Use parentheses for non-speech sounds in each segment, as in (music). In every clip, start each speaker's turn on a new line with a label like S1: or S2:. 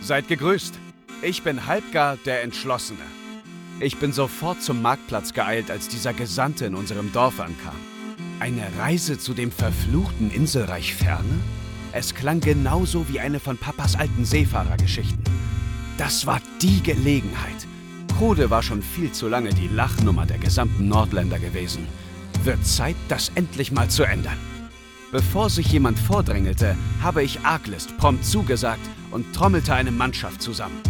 S1: Seid gegrüßt. Ich bin Halbgar der Entschlossene. Ich bin sofort zum Marktplatz geeilt, als dieser Gesandte in unserem Dorf ankam. Eine Reise zu dem verfluchten Inselreich Ferne? Es klang genauso wie eine von Papas alten Seefahrergeschichten. Das war die Gelegenheit. Krude war schon viel zu lange die Lachnummer der gesamten Nordländer gewesen. Wird Zeit, das endlich mal zu ändern. Bevor sich jemand vordrängelte, habe ich Arglist prompt zugesagt und trommelte eine Mannschaft zusammen.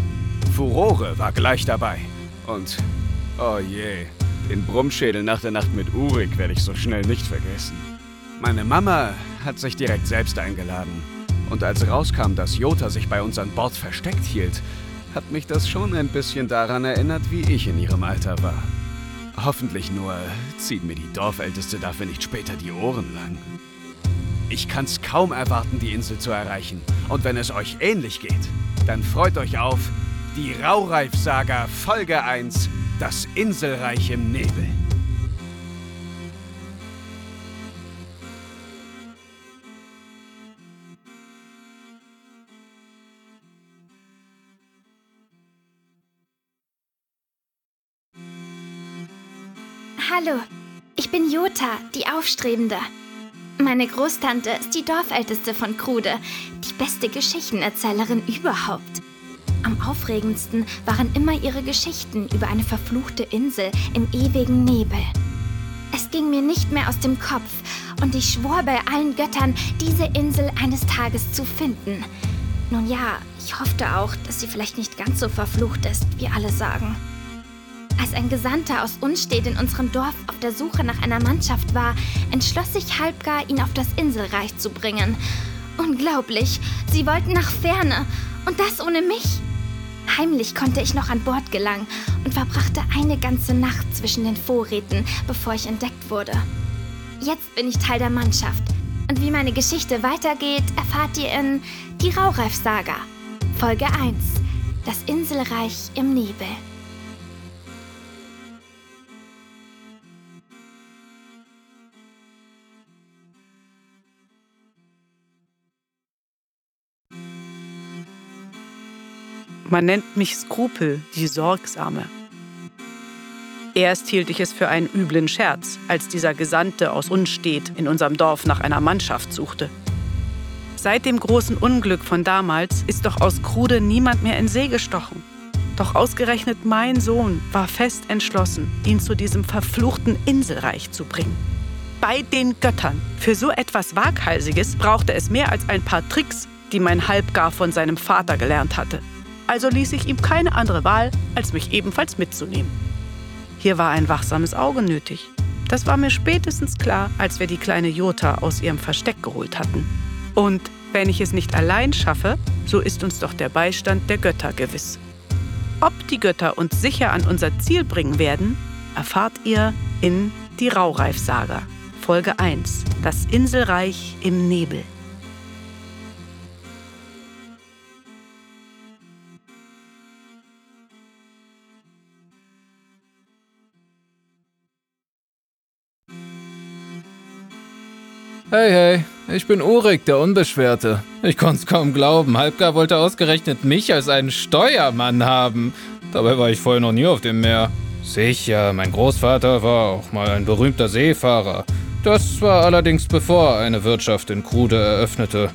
S1: Furore war gleich dabei. Und, oh je, den Brummschädel nach der Nacht mit Urik werde ich so schnell nicht vergessen. Meine Mama hat sich direkt selbst eingeladen. Und als rauskam, dass Jota sich bei uns an Bord versteckt hielt, hat mich das schon ein bisschen daran erinnert, wie ich in ihrem Alter war. Hoffentlich nur zieht mir die Dorfälteste dafür nicht später die Ohren lang. Ich kann's kaum erwarten, die Insel zu erreichen. Und wenn es euch ähnlich geht, dann freut euch auf die Raureif-Saga Folge 1, das Inselreich im Nebel.
S2: Hallo, ich bin Jota, die Aufstrebende. Meine Großtante ist die Dorfälteste von Krude, die beste Geschichtenerzählerin überhaupt. Am aufregendsten waren immer ihre Geschichten über eine verfluchte Insel im ewigen Nebel. Es ging mir nicht mehr aus dem Kopf und ich schwor bei allen Göttern, diese Insel eines Tages zu finden. Nun ja, ich hoffte auch, dass sie vielleicht nicht ganz so verflucht ist, wie alle sagen. Als ein Gesandter aus Unstedt in unserem Dorf auf der Suche nach einer Mannschaft war, entschloss sich Halbgar, ihn auf das Inselreich zu bringen. Unglaublich, sie wollten nach Ferne und das ohne mich. Heimlich konnte ich noch an Bord gelangen und verbrachte eine ganze Nacht zwischen den Vorräten, bevor ich entdeckt wurde. Jetzt bin ich Teil der Mannschaft. Und wie meine Geschichte weitergeht, erfahrt ihr in Die Raureif-Saga, Folge 1, das Inselreich im Nebel.
S3: Man nennt mich Skrupel, die Sorgsame. Erst hielt ich es für einen üblen Scherz, als dieser Gesandte aus Unstedt in unserem Dorf nach einer Mannschaft suchte. Seit dem großen Unglück von damals ist doch aus Krude niemand mehr in See gestochen. Doch ausgerechnet mein Sohn war fest entschlossen, ihn zu diesem verfluchten Inselreich zu bringen. Bei den Göttern. Für so etwas Waghalsiges brauchte es mehr als ein paar Tricks, die mein Halbgar von seinem Vater gelernt hatte also ließ ich ihm keine andere Wahl, als mich ebenfalls mitzunehmen. Hier war ein wachsames Auge nötig. Das war mir spätestens klar, als wir die kleine Jota aus ihrem Versteck geholt hatten. Und wenn ich es nicht allein schaffe, so ist uns doch der Beistand der Götter gewiss. Ob die Götter uns sicher an unser Ziel bringen werden, erfahrt ihr in die Raureif-Saga, Folge 1, das Inselreich im Nebel.
S4: Hey, hey, ich bin Urik, der Unbeschwerte. Ich konnte es kaum glauben. Halbgar wollte ausgerechnet mich als einen Steuermann haben. Dabei war ich vorher noch nie auf dem Meer. Sicher, mein Großvater war auch mal ein berühmter Seefahrer. Das war allerdings bevor eine Wirtschaft in Krude eröffnete.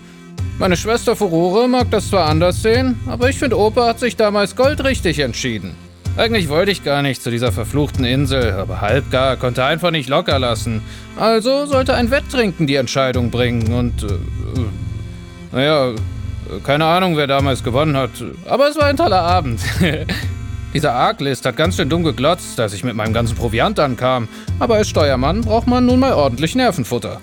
S4: Meine Schwester Furore mag das zwar anders sehen, aber ich finde, Opa hat sich damals goldrichtig entschieden. Eigentlich wollte ich gar nicht zu dieser verfluchten Insel, aber Halbgar konnte einfach nicht locker lassen. Also sollte ein Wetttrinken die Entscheidung bringen und. Äh, äh, naja, keine Ahnung, wer damals gewonnen hat, aber es war ein toller Abend. (laughs) Dieser Arglist hat ganz schön dumm geglotzt, als ich mit meinem ganzen Proviant ankam, aber als Steuermann braucht man nun mal ordentlich Nervenfutter.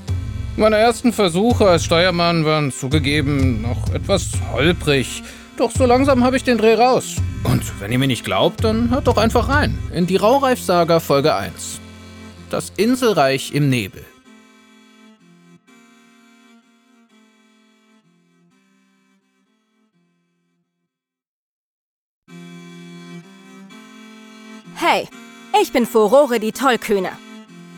S4: Meine ersten Versuche als Steuermann waren zugegeben noch etwas holprig. Doch so langsam habe ich den Dreh raus. Und wenn ihr mir nicht glaubt, dann hört doch einfach rein in die Raureif-Saga Folge 1. Das Inselreich im Nebel.
S5: Hey, ich bin Furore die Tollkühne.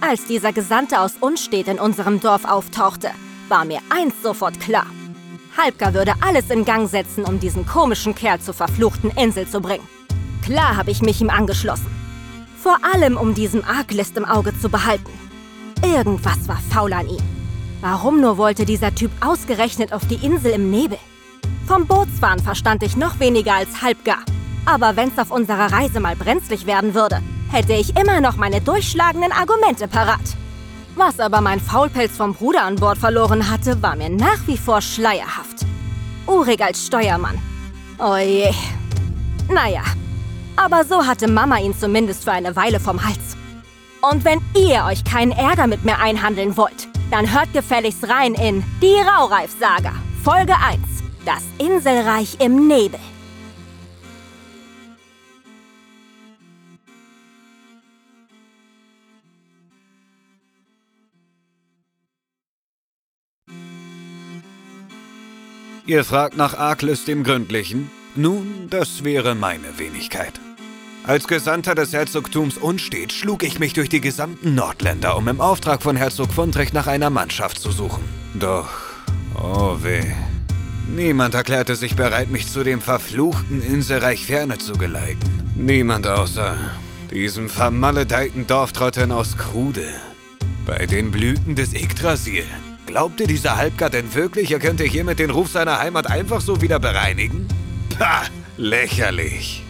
S5: Als dieser Gesandte aus Unstedt in unserem Dorf auftauchte, war mir eins sofort klar. Halbgar würde alles in Gang setzen, um diesen komischen Kerl zur verfluchten Insel zu bringen. Klar habe ich mich ihm angeschlossen. Vor allem, um diesen Arglist im Auge zu behalten. Irgendwas war faul an ihm. Warum nur wollte dieser Typ ausgerechnet auf die Insel im Nebel? Vom Bootsfahren verstand ich noch weniger als Halbgar. Aber wenn's auf unserer Reise mal brenzlig werden würde, hätte ich immer noch meine durchschlagenden Argumente parat. Was aber mein Faulpelz vom Bruder an Bord verloren hatte, war mir nach wie vor schleierhaft. Urig als Steuermann. Oje. Naja, aber so hatte Mama ihn zumindest für eine Weile vom Hals. Und wenn ihr euch keinen Ärger mit mir einhandeln wollt, dann hört gefälligst rein in Die Raureif-Saga, Folge 1, das Inselreich im Nebel.
S6: Ihr fragt nach Arkles dem Gründlichen? Nun, das wäre meine Wenigkeit. Als Gesandter des Herzogtums Unstet schlug ich mich durch die gesamten Nordländer, um im Auftrag von Herzog Fundrecht nach einer Mannschaft zu suchen. Doch, oh weh, niemand erklärte sich bereit, mich zu dem verfluchten Inselreich Ferne zu geleiten. Niemand außer diesem vermaledeiten Dorftrotten aus Krude. Bei den Blüten des Yggdrasil. Glaubte dieser Halbgar denn wirklich, er könnte hiermit den Ruf seiner Heimat einfach so wieder bereinigen? Pah, lächerlich.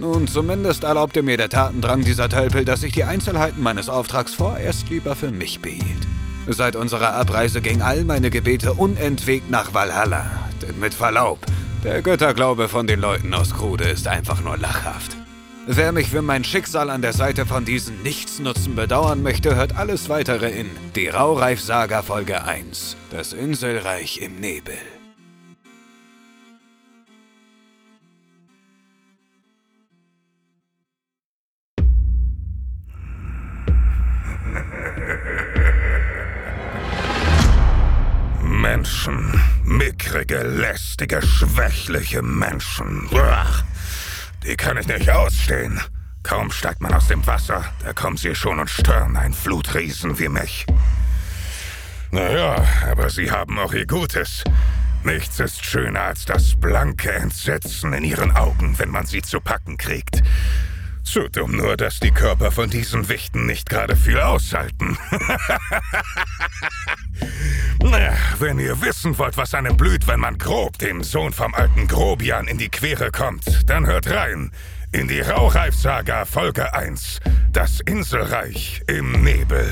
S6: Nun, zumindest erlaubte mir der Tatendrang dieser Tölpel, dass ich die Einzelheiten meines Auftrags vorerst lieber für mich behielt. Seit unserer Abreise ging all meine Gebete unentwegt nach Valhalla. Denn mit Verlaub, der Götterglaube von den Leuten aus Krude ist einfach nur lachhaft. Wer mich für mein Schicksal an der Seite von diesen Nichtsnutzen bedauern möchte, hört alles weitere in Die Raureif-Saga Folge 1. Das Inselreich im Nebel.
S7: Menschen. Mickrige, lästige, schwächliche Menschen. Uah, die kann ich nicht ausstehen. Kaum steigt man aus dem Wasser, da kommen sie schon und stören einen Flutriesen wie mich. Naja, aber sie haben auch ihr Gutes. Nichts ist schöner als das blanke Entsetzen in ihren Augen, wenn man sie zu packen kriegt. Zu dumm nur, dass die Körper von diesen Wichten nicht gerade viel aushalten. (laughs) Na, wenn ihr wissen wollt, was einem blüht, wenn man grob dem Sohn vom alten Grobian in die Quere kommt, dann hört rein in die Rauchreif-Saga Folge 1, das Inselreich im Nebel.